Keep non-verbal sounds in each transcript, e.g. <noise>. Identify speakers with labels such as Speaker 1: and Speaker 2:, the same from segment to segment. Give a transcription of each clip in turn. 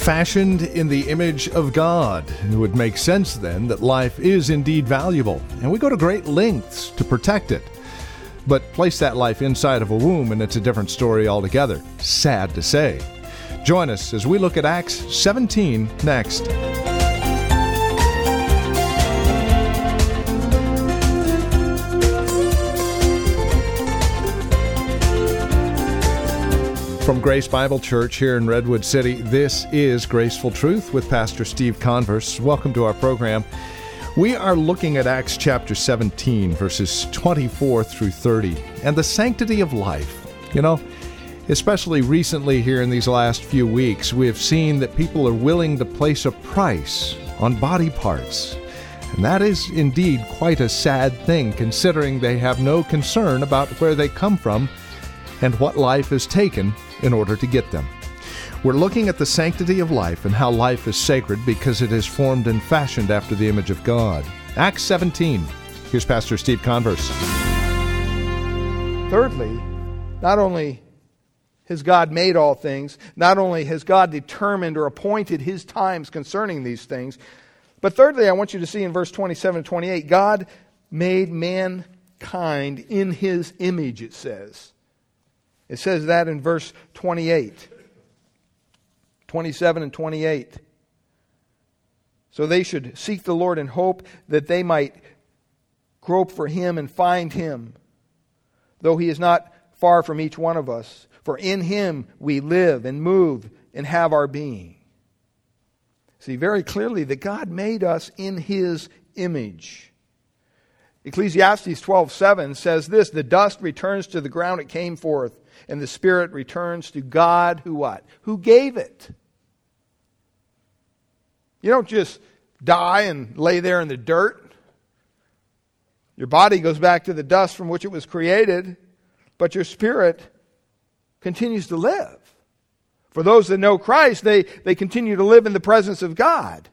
Speaker 1: Fashioned in the image of God. It would make sense then that life is indeed valuable, and we go to great lengths to protect it. But place that life inside of a womb, and it's a different story altogether. Sad to say. Join us as we look at Acts 17 next. From Grace Bible Church here in Redwood City, this is Graceful Truth with Pastor Steve Converse. Welcome to our program. We are looking at Acts chapter 17, verses 24 through 30, and the sanctity of life. You know, especially recently here in these last few weeks, we have seen that people are willing to place a price on body parts. And that is indeed quite a sad thing, considering they have no concern about where they come from and what life is taken in order to get them. We're looking at the sanctity of life and how life is sacred because it is formed and fashioned after the image of God. Acts 17. Here's Pastor Steve Converse.
Speaker 2: Thirdly, not only has God made all things, not only has God determined or appointed his times concerning these things, but thirdly, I want you to see in verse 27 and 28, God made mankind in his image, it says. It says that in verse 28, 27 and 28. So they should seek the Lord in hope that they might grope for him and find him, though he is not far from each one of us. For in him we live and move and have our being. See very clearly that God made us in his image. Ecclesiastes 12:7 says this, the dust returns to the ground it came forth and the spirit returns to God who what? Who gave it. You don't just die and lay there in the dirt. Your body goes back to the dust from which it was created, but your spirit continues to live. For those that know Christ, they, they continue to live in the presence of God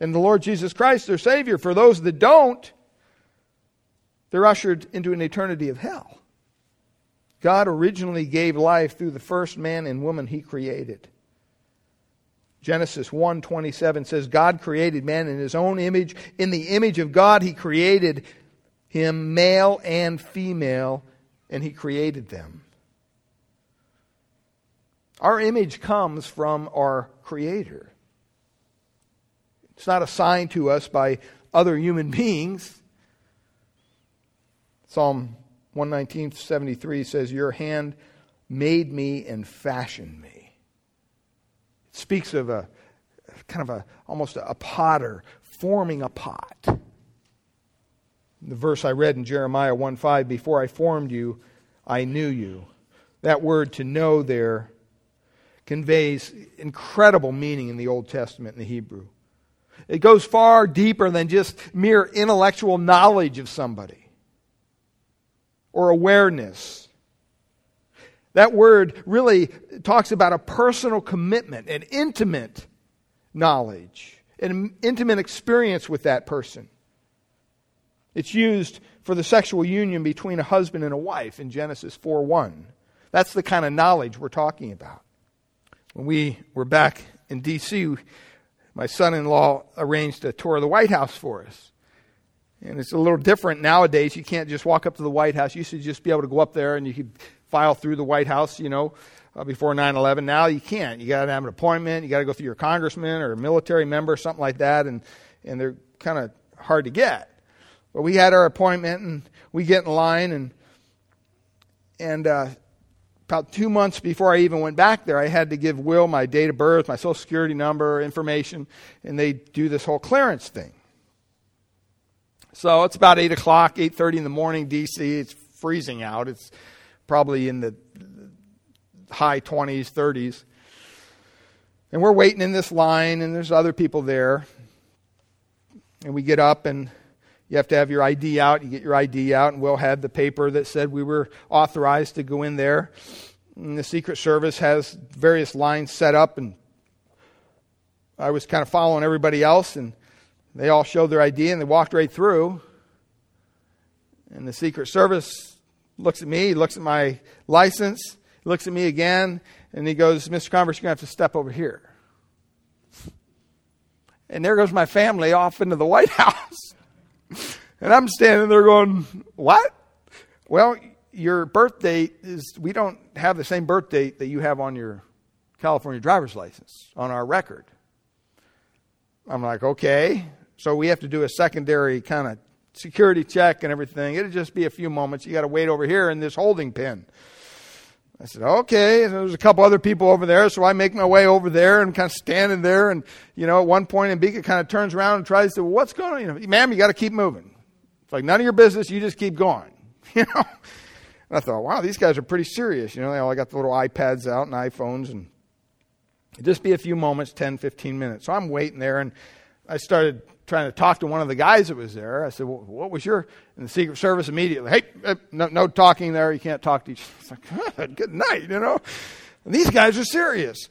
Speaker 2: and the Lord Jesus Christ, their Savior. For those that don't, they're ushered into an eternity of hell. God originally gave life through the first man and woman he created. Genesis 1:27 says God created man in his own image in the image of God he created him male and female and he created them. Our image comes from our creator. It's not assigned to us by other human <laughs> beings. Psalm 119.73 says, Your hand made me and fashioned me. It speaks of a kind of a almost a, a potter forming a pot. The verse I read in Jeremiah 1:5, before I formed you, I knew you. That word to know there conveys incredible meaning in the Old Testament in the Hebrew. It goes far deeper than just mere intellectual knowledge of somebody or awareness. That word really talks about a personal commitment, an intimate knowledge, an intimate experience with that person. It's used for the sexual union between a husband and a wife in Genesis 4 1. That's the kind of knowledge we're talking about. When we were back in D.C., my son in law arranged a tour of the White House for us. And it's a little different nowadays. You can't just walk up to the White House. You used to just be able to go up there and you could file through the White House, you know, uh, before 9 11. Now you can't. You got to have an appointment. You got to go through your congressman or a military member, something like that. And, and they're kind of hard to get. But we had our appointment and we get in line and, and, uh, about two months before I even went back there, I had to give Will my date of birth, my social security number, information, and they do this whole clearance thing. So it's about 8 o'clock, 8.30 in the morning, D.C. It's freezing out. It's probably in the high 20s, 30s. And we're waiting in this line, and there's other people there. And we get up, and you have to have your ID out. You get your ID out, and we'll have the paper that said we were authorized to go in there. And the Secret Service has various lines set up, and I was kind of following everybody else, and they all showed their ID and they walked right through. And the Secret Service looks at me, looks at my license, looks at me again, and he goes, Mr. Converse, you're going to have to step over here. And there goes my family off into the White <laughs> House. and I'm standing there going, What? Well, your birth date is, we don't have the same birth date that you have on your California driver's license, on our record. I'm like, Okay. So we have to do a secondary kind of security check and everything. It'll just be a few moments. You got to wait over here in this holding pen. I said, okay. And There's a couple other people over there, so I make my way over there and kind of standing there. And, you know, at one point, Mbika kind of turns around and tries to, what's going on? You know, ma'am, you got to keep moving. It's like none of your business. You just keep going. <laughs> You know? And I thought, wow, these guys are pretty serious. You know, they all got the little iPads out and iPhones and just be a few moments, 10, 15 minutes. So I'm waiting there and I started trying to talk to one of the guys that was there. I said, well, "What was your?" And the Secret Service immediately, "Hey, uh, no, no talking there. You can't talk to each." <laughs> It's like, "Good night," you know. And these guys are serious.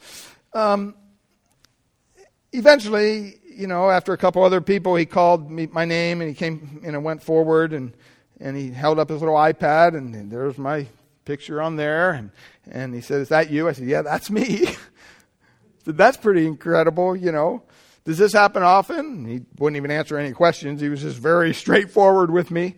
Speaker 2: Um, eventually, you know, after a couple other people, he called me my name and he came and I went forward and and he held up his little iPad and, and there's my picture on there and and he said, "Is that you?" I said, "Yeah, that's me." said, <laughs> "That's pretty incredible," you know. Does this happen often? He wouldn't even answer any questions. He was just very <laughs> straightforward with me.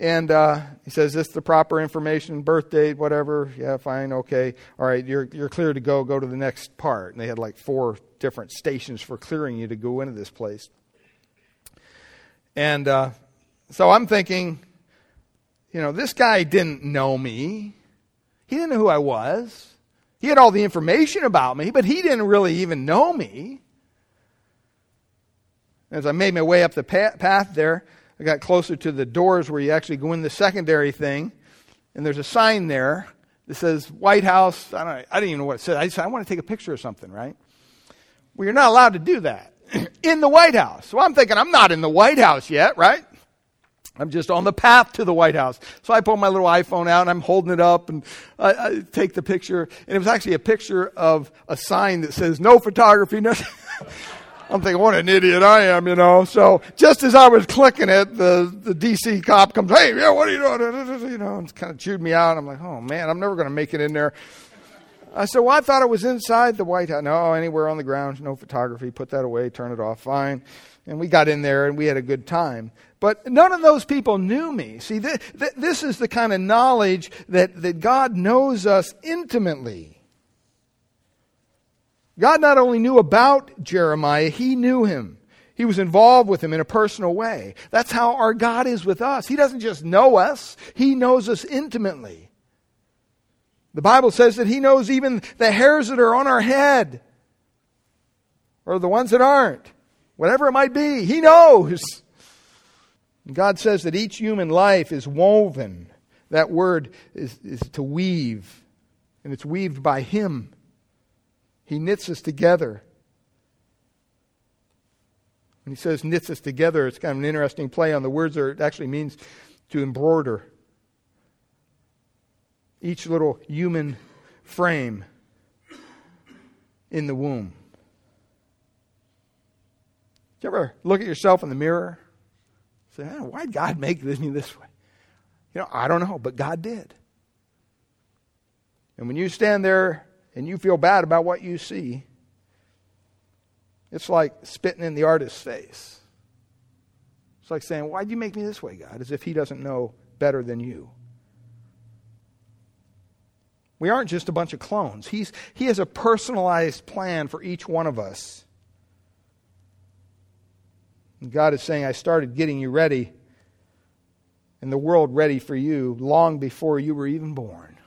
Speaker 2: And uh, he says, "This the proper information, birth date, whatever." Yeah, fine, okay, all right. You're you're clear to go. Go to the next part. And they had like four different stations for clearing you to go into this place. And uh, so I'm thinking, you know, this guy didn't know me. He didn't know who I was. He had all the information about me, but he didn't really even know me. As I made my way up the path there, I got closer to the doors where you actually go in the secondary thing, and there's a sign there that says White House. I don't, I didn't even know what it said. I said, I want to take a picture of something, right? Well, you're not allowed to do that <clears throat> in the White House. So I'm thinking, I'm not in the White House yet, right? I'm just on the path to the White House. So I pull my little iPhone out and I'm holding it up and I, I take the picture. And it was actually a picture of a sign that says no photography. No <laughs> I'm thinking, what an idiot I am, you know. So just as I was clicking it, the, the DC cop comes, hey, yeah, what are you doing? You know, and kind of chewed me out. I'm like, oh man, I'm never going to make it in there. I said, well, I thought it was inside the White House. No, anywhere on the ground, no photography. Put that away, turn it off, fine. And we got in there and we had a good time. But none of those people knew me. See, th- th- this is the kind of knowledge that, that God knows us intimately. God not only knew about Jeremiah, he knew him. He was involved with him in a personal way. That's how our God is with us. He doesn't just know us, he knows us intimately. The Bible says that he knows even the hairs that are on our head or the ones that aren't. Whatever it might be, he knows. God says that each human life is woven. That word is, is to weave, and it's weaved by him. He knits us together. When he says knits us together, it's kind of an interesting play on the words there. It actually means to embroider. Each little human frame in the womb. Do you ever look at yourself in the mirror? Say, oh, why did God make me this way? You know, I don't know, but God did. And when you stand there and you feel bad about what you see, it's like spitting in the artist's face. It's like saying, Why'd you make me this way, God? As if he doesn't know better than you. We aren't just a bunch of clones. He's, he has a personalized plan for each one of us. And God is saying, I started getting you ready and the world ready for you long before you were even born.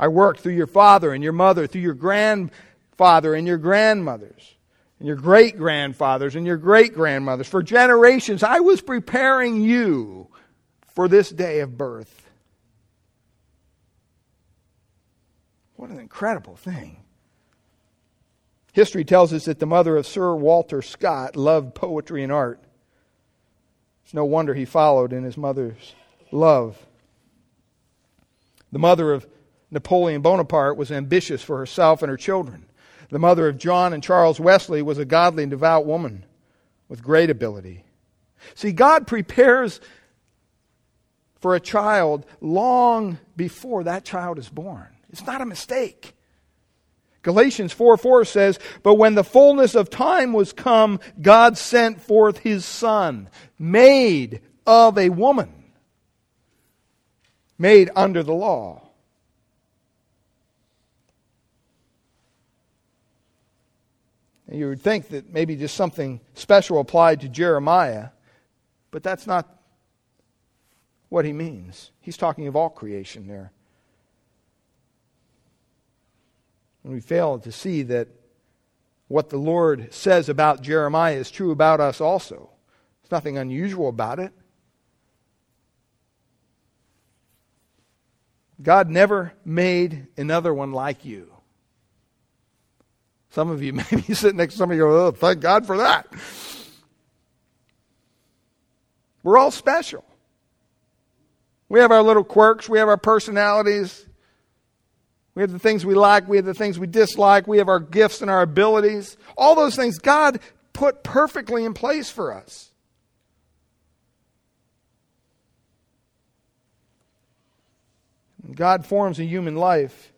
Speaker 2: I worked through your father and your mother, through your grandfather and your grandmothers, and your great grandfathers and your great grandmothers. For generations, I was preparing you for this day of birth. What an incredible thing. History tells us that the mother of Sir Walter Scott loved poetry and art. It's no wonder he followed in his mother's love. The mother of Napoleon Bonaparte was ambitious for herself and her children. The mother of John and Charles Wesley was a godly and devout woman with great ability. See, God prepares for a child long before that child is born. It's not a mistake. Galatians 4 4 says, But when the fullness of time was come, God sent forth his Son, made of a woman, made under the law. And you would think that maybe just something special applied to Jeremiah, but that's not what he means. He's talking of all creation there. And we fail to see that what the Lord says about Jeremiah is true about us also. There's nothing unusual about it. God never made another one like you. Some of you <laughs> may be sitting next to somebody and go, oh, thank God for that. We're all special. We have our little quirks, we have our personalities, we have the things we like, we have the things we dislike, we have our gifts and our abilities. All those things God put perfectly in place for us. God forms a human life.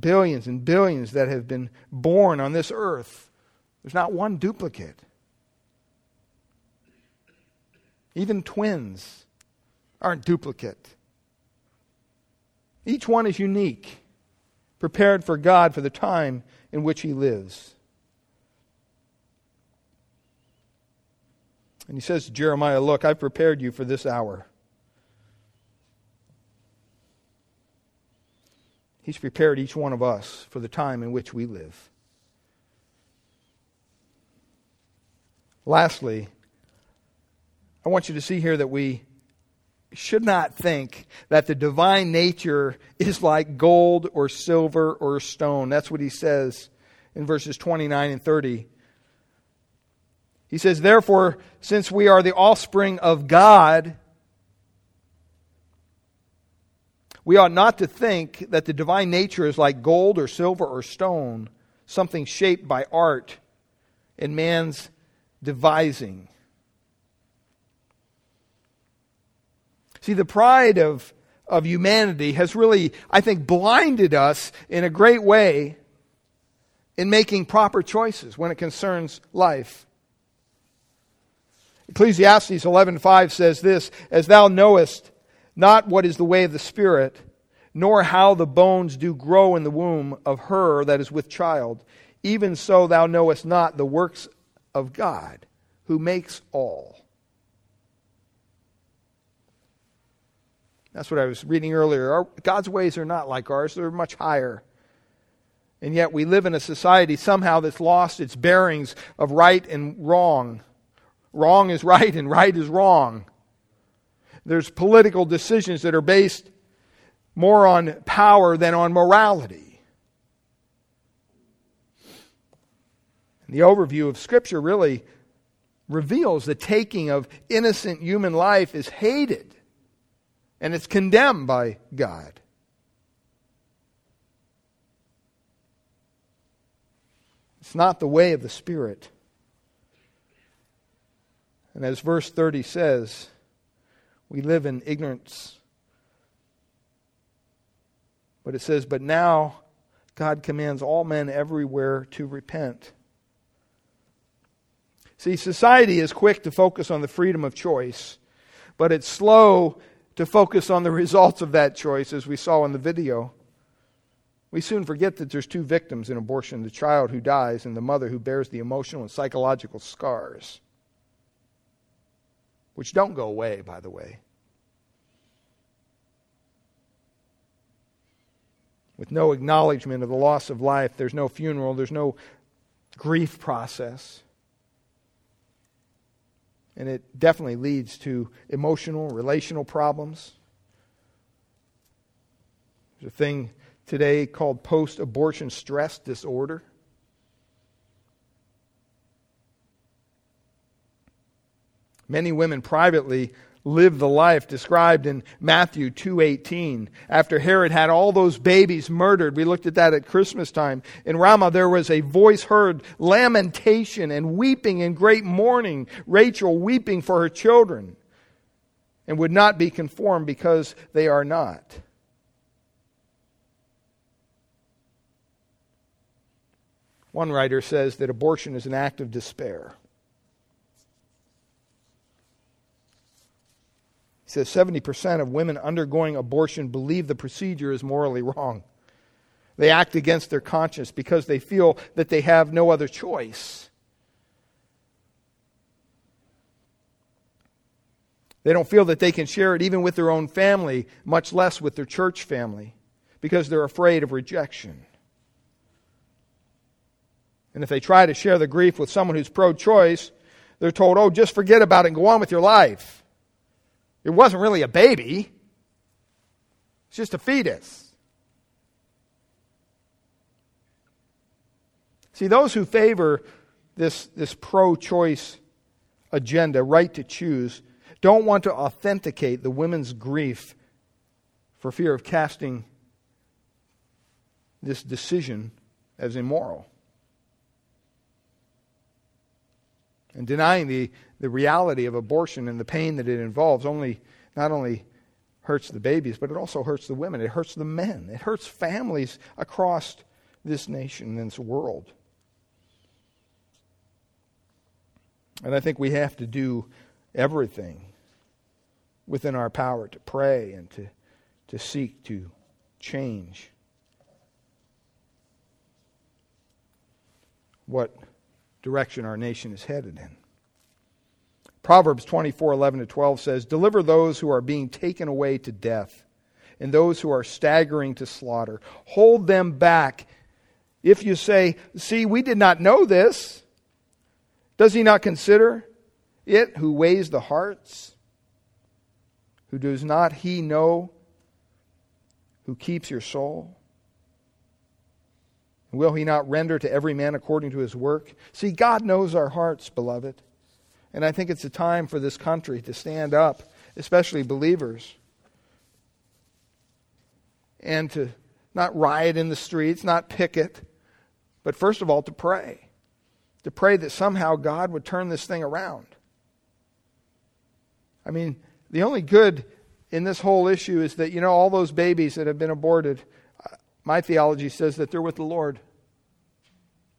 Speaker 2: Billions and billions that have been born on this earth. There's not one duplicate. Even twins aren't duplicate. Each one is unique, prepared for God for the time in which he lives. And he says to Jeremiah, Look, I've prepared you for this hour. He's prepared each one of us for the time in which we live. Lastly, I want you to see here that we should not think that the divine nature is like gold or silver or stone. That's what he says in verses 29 and 30. He says, Therefore, since we are the offspring of God, we ought not to think that the divine nature is like gold or silver or stone, something shaped by art and man's devising. See, the pride of, of humanity has really, I think, blinded us in a great way in making proper choices when it concerns life. Ecclesiastes 11:5 says this, "As thou knowest not what is the way of the spirit, nor how the bones do grow in the womb of her that is with child, even so thou knowest not the works of God, who makes all." That's what I was reading earlier. Our, God's ways are not like ours, they're much higher. And yet we live in a society somehow that's lost its bearings of right and wrong. Wrong is right and right is wrong. There's political decisions that are based more on power than on morality. And the overview of Scripture really reveals the taking of innocent human life is hated and it's condemned by God. It's not the way of the Spirit. And as verse 30 says, we live in ignorance. But it says, But now God commands all men everywhere to repent. See, society is quick to focus on the freedom of choice, but it's slow to focus on the <laughs> results of that choice, as we saw in the video. We soon forget that there's two victims in abortion the child who dies and the mother who bears the emotional and psychological scars, which don't go away, by the way. With no acknowledgement of the loss of life, there's no funeral, there's no grief process. And it definitely leads to emotional, relational problems. There's a thing today called post abortion stress disorder. Many women privately live the life described in Matthew 2:18. After Herod had all those babies murdered, we looked at that at Christmas time. In Ramah there was a voice heard, lamentation and weeping and great mourning, Rachel weeping for her children and would not be conformed because they are not. One writer says that abortion is an act of despair. He says 70% of women undergoing abortion believe the procedure is morally wrong. They act against their conscience because they feel that they have no other choice. They don't feel that they can share it even with their own family, much less with their church family, because they're afraid of rejection. And if they try to share the grief with someone who's pro choice, they're told, oh, just forget about it and go on with your life. It wasn't really a baby, it's just a fetus. See, those who favor this, this pro choice agenda, right to choose, don't want to authenticate the women's grief for fear of casting this decision as immoral. And denying the, the reality of abortion and the pain that it involves only not only hurts the babies, but it also hurts the women. It hurts the men. It hurts families across this nation and this world. And I think we have to do everything within our power to pray and to, to seek to change what direction our nation is headed in. Proverbs 24 11 to 12 says, Deliver those who are being taken away to death, and those who are staggering to slaughter. Hold them back. If you say, See, we did not know this, does he not consider it who weighs the hearts? Who does not he know who keeps your soul? Will he not render to every man according to his work? See, God knows our hearts, beloved. And I think it's a time for this country to stand up, especially believers, and to not riot in the streets, not picket, but first of all to pray. To pray that somehow God would turn this thing around. I mean, the only good in this whole issue is that, you know, all those babies that have been aborted, my theology says that they're with the Lord.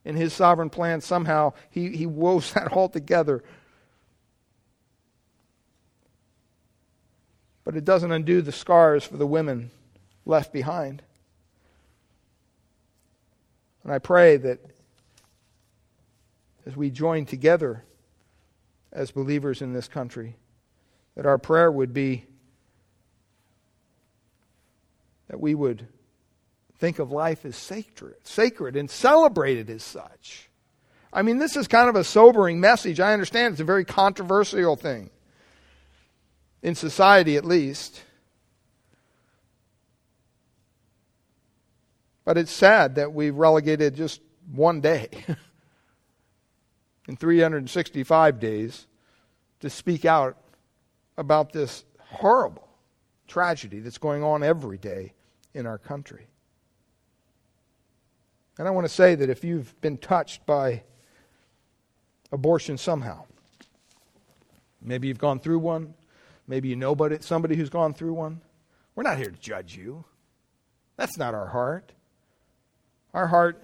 Speaker 2: In His sovereign plan, somehow, He, he woves <laughs> that all together. But it doesn't undo the scars for the women left behind. And I pray that as we join together as believers in this country, that our prayer would be that we would think of life as sacred, sacred and celebrate it as such. I mean, this is kind of a sobering message. I understand it's a very controversial thing, in society at least. But it's sad that we've relegated just one day <laughs> in 365 days to speak out about this horrible tragedy that's going on every day in our country. And I want to say that if you've been touched by abortion somehow, maybe you've gone through one, maybe you know somebody who's gone through one, we're not here to judge you. That's not our heart. Our heart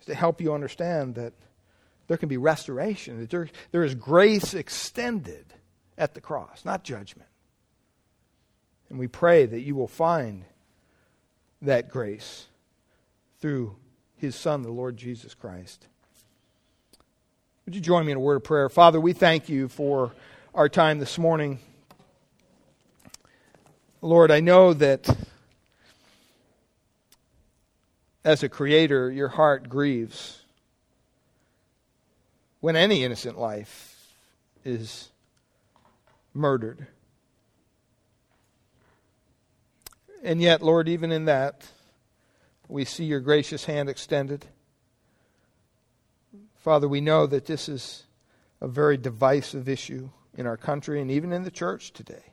Speaker 2: is to help you understand that there can be restoration, that there, there is grace extended at the cross, not judgment. And we pray that you will find that grace through his Son, the Lord Jesus Christ. Would you join me in a word of prayer? Father, we thank you for our time this morning. Lord, I know that as a creator, your heart grieves when any innocent life is murdered. And yet, Lord, even in that, we see your gracious hand extended. Father, we know that this is a very divisive issue in our country and even in the church today.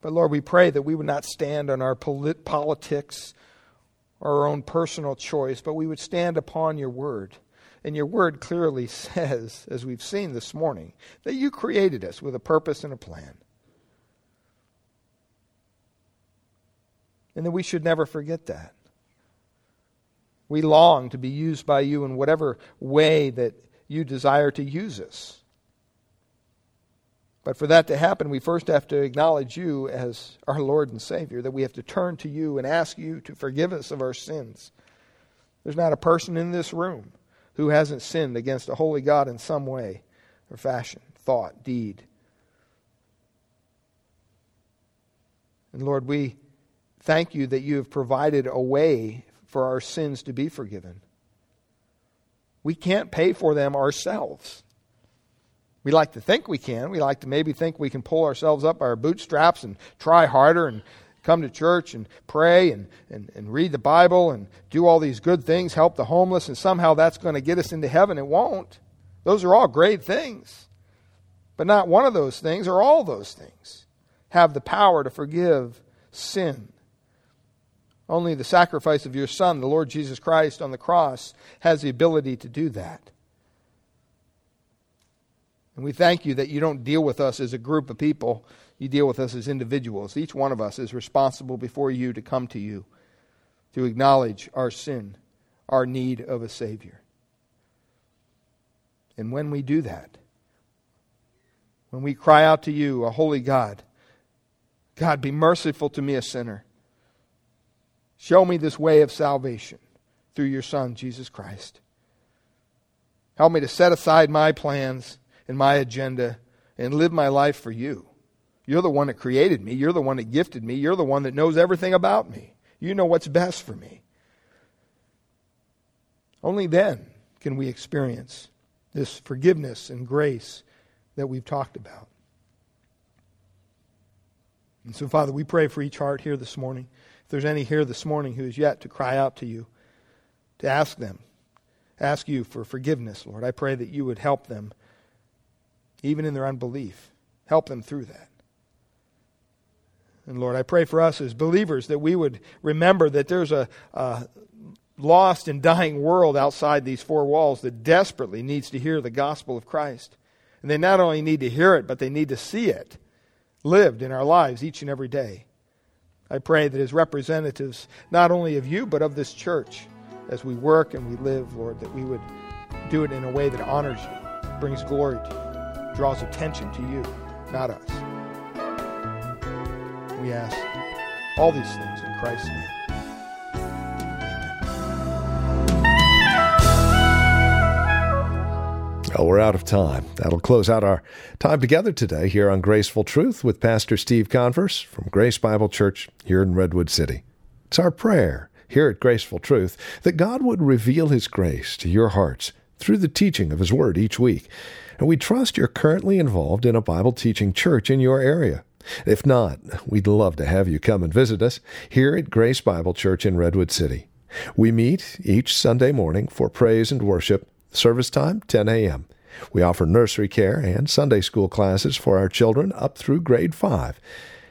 Speaker 2: But Lord, we pray that we would not stand on our polit- politics or our own personal choice, but we would stand upon your word. And your word clearly <laughs> says, as we've seen this morning, that you created us with a purpose and a plan. And that we should never forget that. We long to be used by you in whatever way that you desire to use us. But for that to happen, we first have to acknowledge you as our Lord and Savior, that we have to turn to you and ask you to forgive us of our sins. There's not a person in this room who hasn't sinned against a holy God in some way or fashion, thought, deed. And Lord, we thank you that you have provided a way for our sins to be forgiven. We can't pay for them ourselves. We like to think we can. We like to maybe think we can pull ourselves up by our bootstraps and try harder and come to church and pray and, and, and read the Bible and do all these good things, help the homeless, and somehow that's going to get us into heaven. It won't. Those are all great things. But not one of those things or all those things have the power to forgive sin. Only the sacrifice of your Son, the Lord Jesus Christ on the cross, has the ability to do that. And we thank you that you don't deal with us as a group of people, you deal with us as individuals. Each one of us is responsible before you to come to you, to acknowledge our sin, our need of a Savior. And when we do that, when we cry out to you, a holy God, God, be merciful to me, a sinner. Show me this way of salvation through your Son, Jesus Christ. Help me to set aside my plans and my agenda and live my life for you. You're the one that created me. You're the one that gifted me. You're the one that knows everything about me. You know what's best for me. Only then can we experience this forgiveness and grace that we've talked about. And so, Father, we pray for each heart here this morning. If there's any here this morning who is yet to cry out to you, to ask them, ask you for forgiveness, Lord, I pray that you would help them, even in their unbelief. Help them through that. And Lord, I pray for us as believers that we would remember that there's a, a lost and dying world outside these four walls that desperately needs to hear the gospel of Christ. And they not only need to hear it, but they need to see it lived in our lives each and every day. I pray that as representatives, not only of you, but of this church, as we work and we live, Lord, that we would do it in a way that honors you, brings glory to you, draws attention to you, not us. We ask all these things in Christ's name.
Speaker 1: Well, we're out of time. That'll close out our time together today here on Graceful Truth with Pastor Steve Converse from Grace Bible Church here in Redwood City. It's our prayer here at Graceful Truth that God would reveal His grace to your hearts through the teaching of His Word each week. And we trust you're currently involved in a Bible teaching church in your area. If not, we'd love to have you come and visit us here at Grace Bible Church in Redwood City. We meet each Sunday morning for praise and worship Service time, 10 a.m. We offer nursery care and Sunday school classes for our children up through grade 5.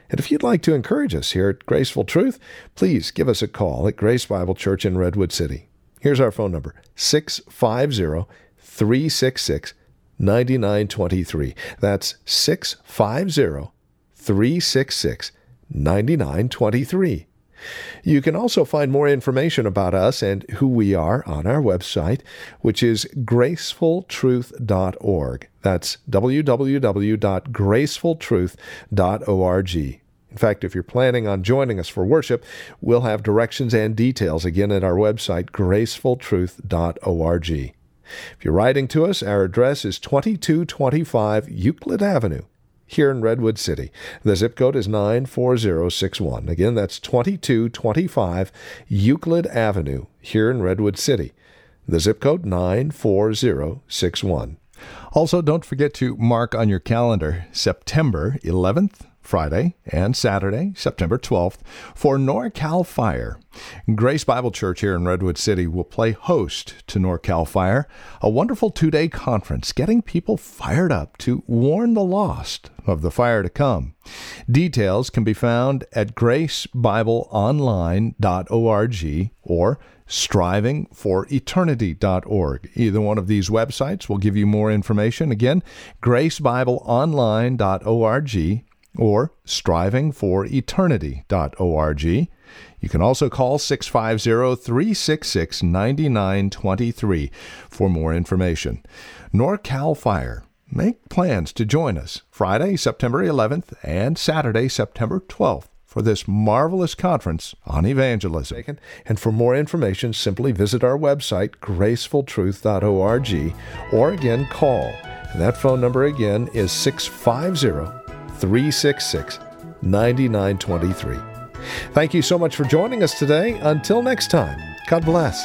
Speaker 1: And if you'd like to encourage us here at Graceful Truth, please give us a call at Grace Bible Church in Redwood City. Here's our phone number 650 366 9923. That's 650 366 9923. You can also find more information about us and who we are on our website, which is gracefultruth.org. That's www.gracefultruth.org. In fact, if you're planning on joining us for worship, we'll have directions and details again at our website, gracefultruth.org. If you're writing to us, our address is 2225 Euclid Avenue, here in Redwood City. The zip code is 94061. Again, that's 2225 Euclid Avenue here in Redwood City. The zip code 94061. Also, don't forget to mark on your calendar September 11th, Friday, and Saturday, September 12th, for NorCal Fire. Grace Bible Church here in Redwood City will play host to NorCal Fire, a wonderful two day conference getting people fired up to warn the lost of the fire to come. Details can be found at gracebibleonline.org or strivingforeternity.org. Either one of these websites will give you more information. Again, gracebibleonline.org or strivingforeternity.org. You can also call 650 366 9923 for more information. Nor Cal Fire. Make plans to join us Friday, September 11th and Saturday, September 12th for this marvelous conference on evangelism. And for more information, simply visit our website, gracefultruth.org, or again call. And that phone number again is 650 366 9923. Thank you so much for joining us today. Until next time, God bless.